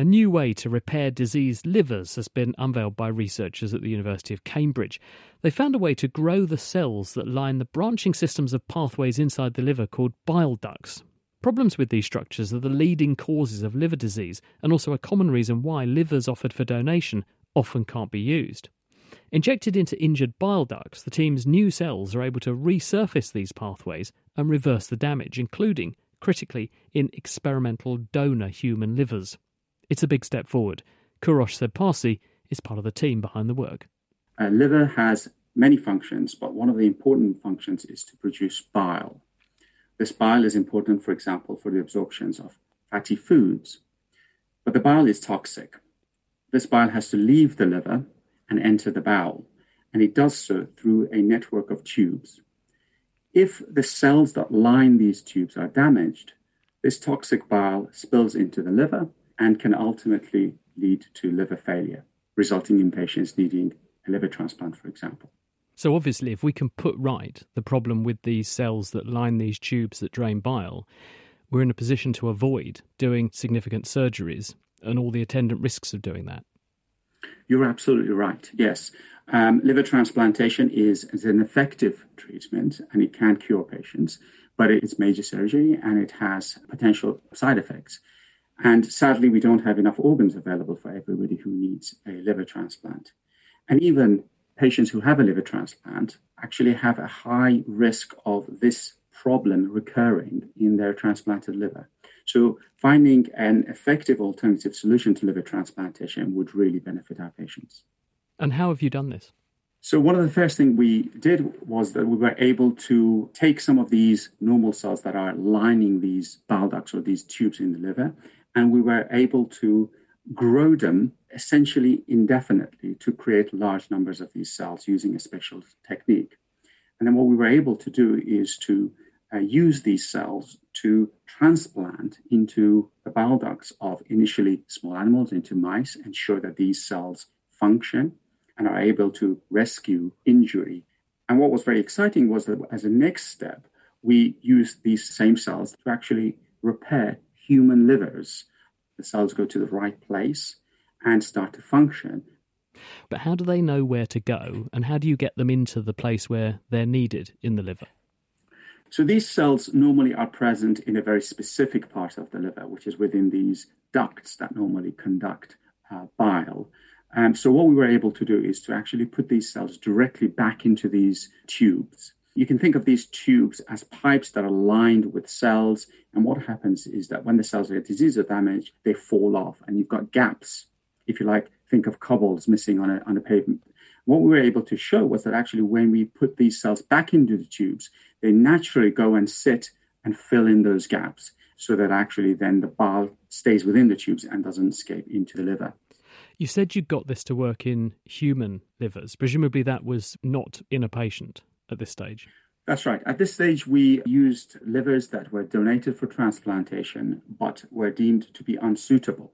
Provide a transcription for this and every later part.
A new way to repair diseased livers has been unveiled by researchers at the University of Cambridge. They found a way to grow the cells that line the branching systems of pathways inside the liver called bile ducts. Problems with these structures are the leading causes of liver disease and also a common reason why livers offered for donation often can't be used. Injected into injured bile ducts, the team's new cells are able to resurface these pathways and reverse the damage, including, critically, in experimental donor human livers. It's a big step forward. Kourosh Saeb-Parsy is part of the team behind the work. A liver has many functions, but one of the important functions is to produce bile. This bile is important, for example, for the absorptions of fatty foods. But the bile is toxic. This bile has to leave the liver and enter the bowel, and it does so through a network of tubes. If the cells that line these tubes are damaged, this toxic bile spills into the liver and can ultimately lead to liver failure, resulting in patients needing a liver transplant, for example. So, obviously, if we can put right the problem with these cells that line these tubes that drain bile, we're in a position to avoid doing significant surgeries and all the attendant risks of doing that. You're absolutely right. Yes. Um, liver transplantation is, is an effective treatment and it can cure patients, but it's major surgery and it has potential side effects. And sadly, we don't have enough organs available for everybody who needs a liver transplant. And even patients who have a liver transplant actually have a high risk of this problem recurring in their transplanted liver. So, finding an effective alternative solution to liver transplantation would really benefit our patients. And how have you done this? So, one of the first things we did was that we were able to take some of these normal cells that are lining these bile ducts or these tubes in the liver and we were able to grow them essentially indefinitely to create large numbers of these cells using a special technique. And then what we were able to do is to uh, use these cells to transplant into the bile ducts of initially small animals, into mice, show that these cells function and are able to rescue injury. And what was very exciting was that as a next step, we used these same cells to actually repair human livers, the cells go to the right place and start to function. But how do they know where to go, and how do you get them into the place where they're needed in the liver? So these cells normally are present in a very specific part of the liver, which is within these ducts that normally conduct uh, bile. Um, so what we were able to do is to actually put these cells directly back into these tubes. You can think of these tubes as pipes that are lined with cells. And what happens is that when the cells get diseased or damaged, they fall off and you've got gaps. If you like, think of cobbles missing on a, on a pavement. What we were able to show was that actually when we put these cells back into the tubes, they naturally go and sit and fill in those gaps so that actually then the bile stays within the tubes and doesn't escape into the liver. You said you got this to work in human livers. Presumably that was not in a patient at this stage? That's right. At this stage, we used livers that were donated for transplantation but were deemed to be unsuitable.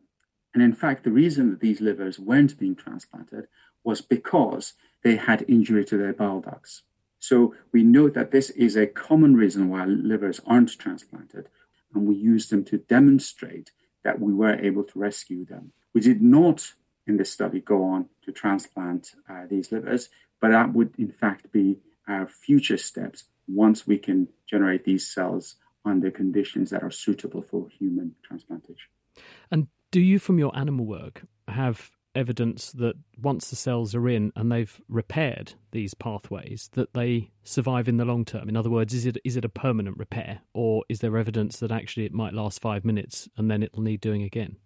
And in fact, the reason that these livers weren't being transplanted was because they had injury to their bile ducts. So we know that this is a common reason why livers aren't transplanted. And we used them to demonstrate that we were able to rescue them. We did not in this study go on to transplant uh, these livers, but that would in fact be our future steps once we can generate these cells under conditions that are suitable for human transplantation. And do you, from your animal work, have evidence that once the cells are in and they've repaired these pathways, that they survive in the long term? In other words, is it is it a permanent repair, or is there evidence that actually it might last five minutes and then it'll need doing again?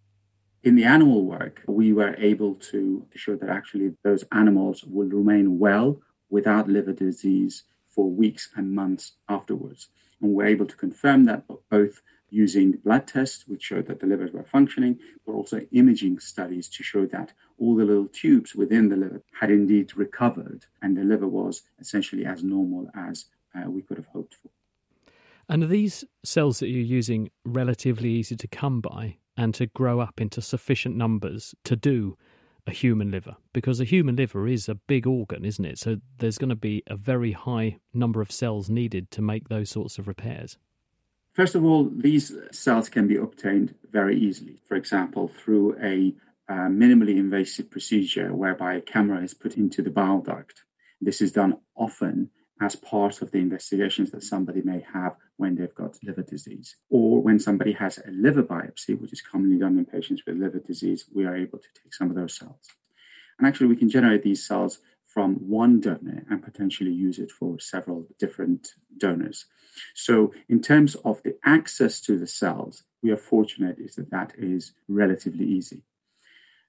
In the animal work, we were able to show that actually those animals will remain well without liver disease for weeks and months afterwards. And we're able to confirm that both using blood tests, which showed that the livers were functioning, but also imaging studies to show that all the little tubes within the liver had indeed recovered and the liver was essentially as normal as uh, we could have hoped for. And are these cells that you're using relatively easy to come by and to grow up into sufficient numbers to do a human liver? Because a human liver is a big organ, isn't it? So there's going to be a very high number of cells needed to make those sorts of repairs. First of all, these cells can be obtained very easily. For example, through a uh, minimally invasive procedure whereby a camera is put into the bile duct. This is done often as part of the investigations that somebody may have when they've got liver disease. Or when somebody has a liver biopsy, which is commonly done in patients with liver disease, we are able to take some of those cells. And actually, we can generate these cells from one donor and potentially use it for several different donors. So, in terms of the access to the cells, we are fortunate is that that is relatively easy.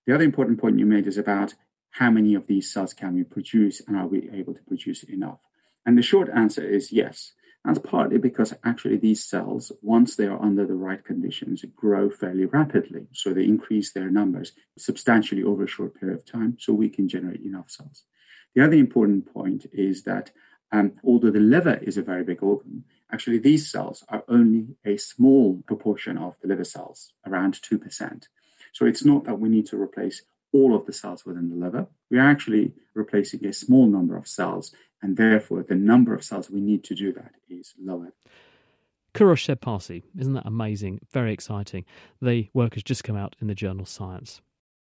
The other important point you made is about how many of these cells can we produce and are we able to produce enough? And the short answer is yes. That's partly because actually these cells, once they are under the right conditions, grow fairly rapidly. So they increase their numbers substantially over a short period of time, so we can generate enough cells. The other important point is that um, although the liver is a very big organ, actually these cells are only a small proportion of the liver cells, around 2%. So it's not that we need to replace all of the cells within the liver. We are actually replacing a small number of cells, and therefore the number of cells we need to do that is lower. Kourosh Saeb-Parsy, isn't that amazing? Very exciting. The work has just come out in the journal Science.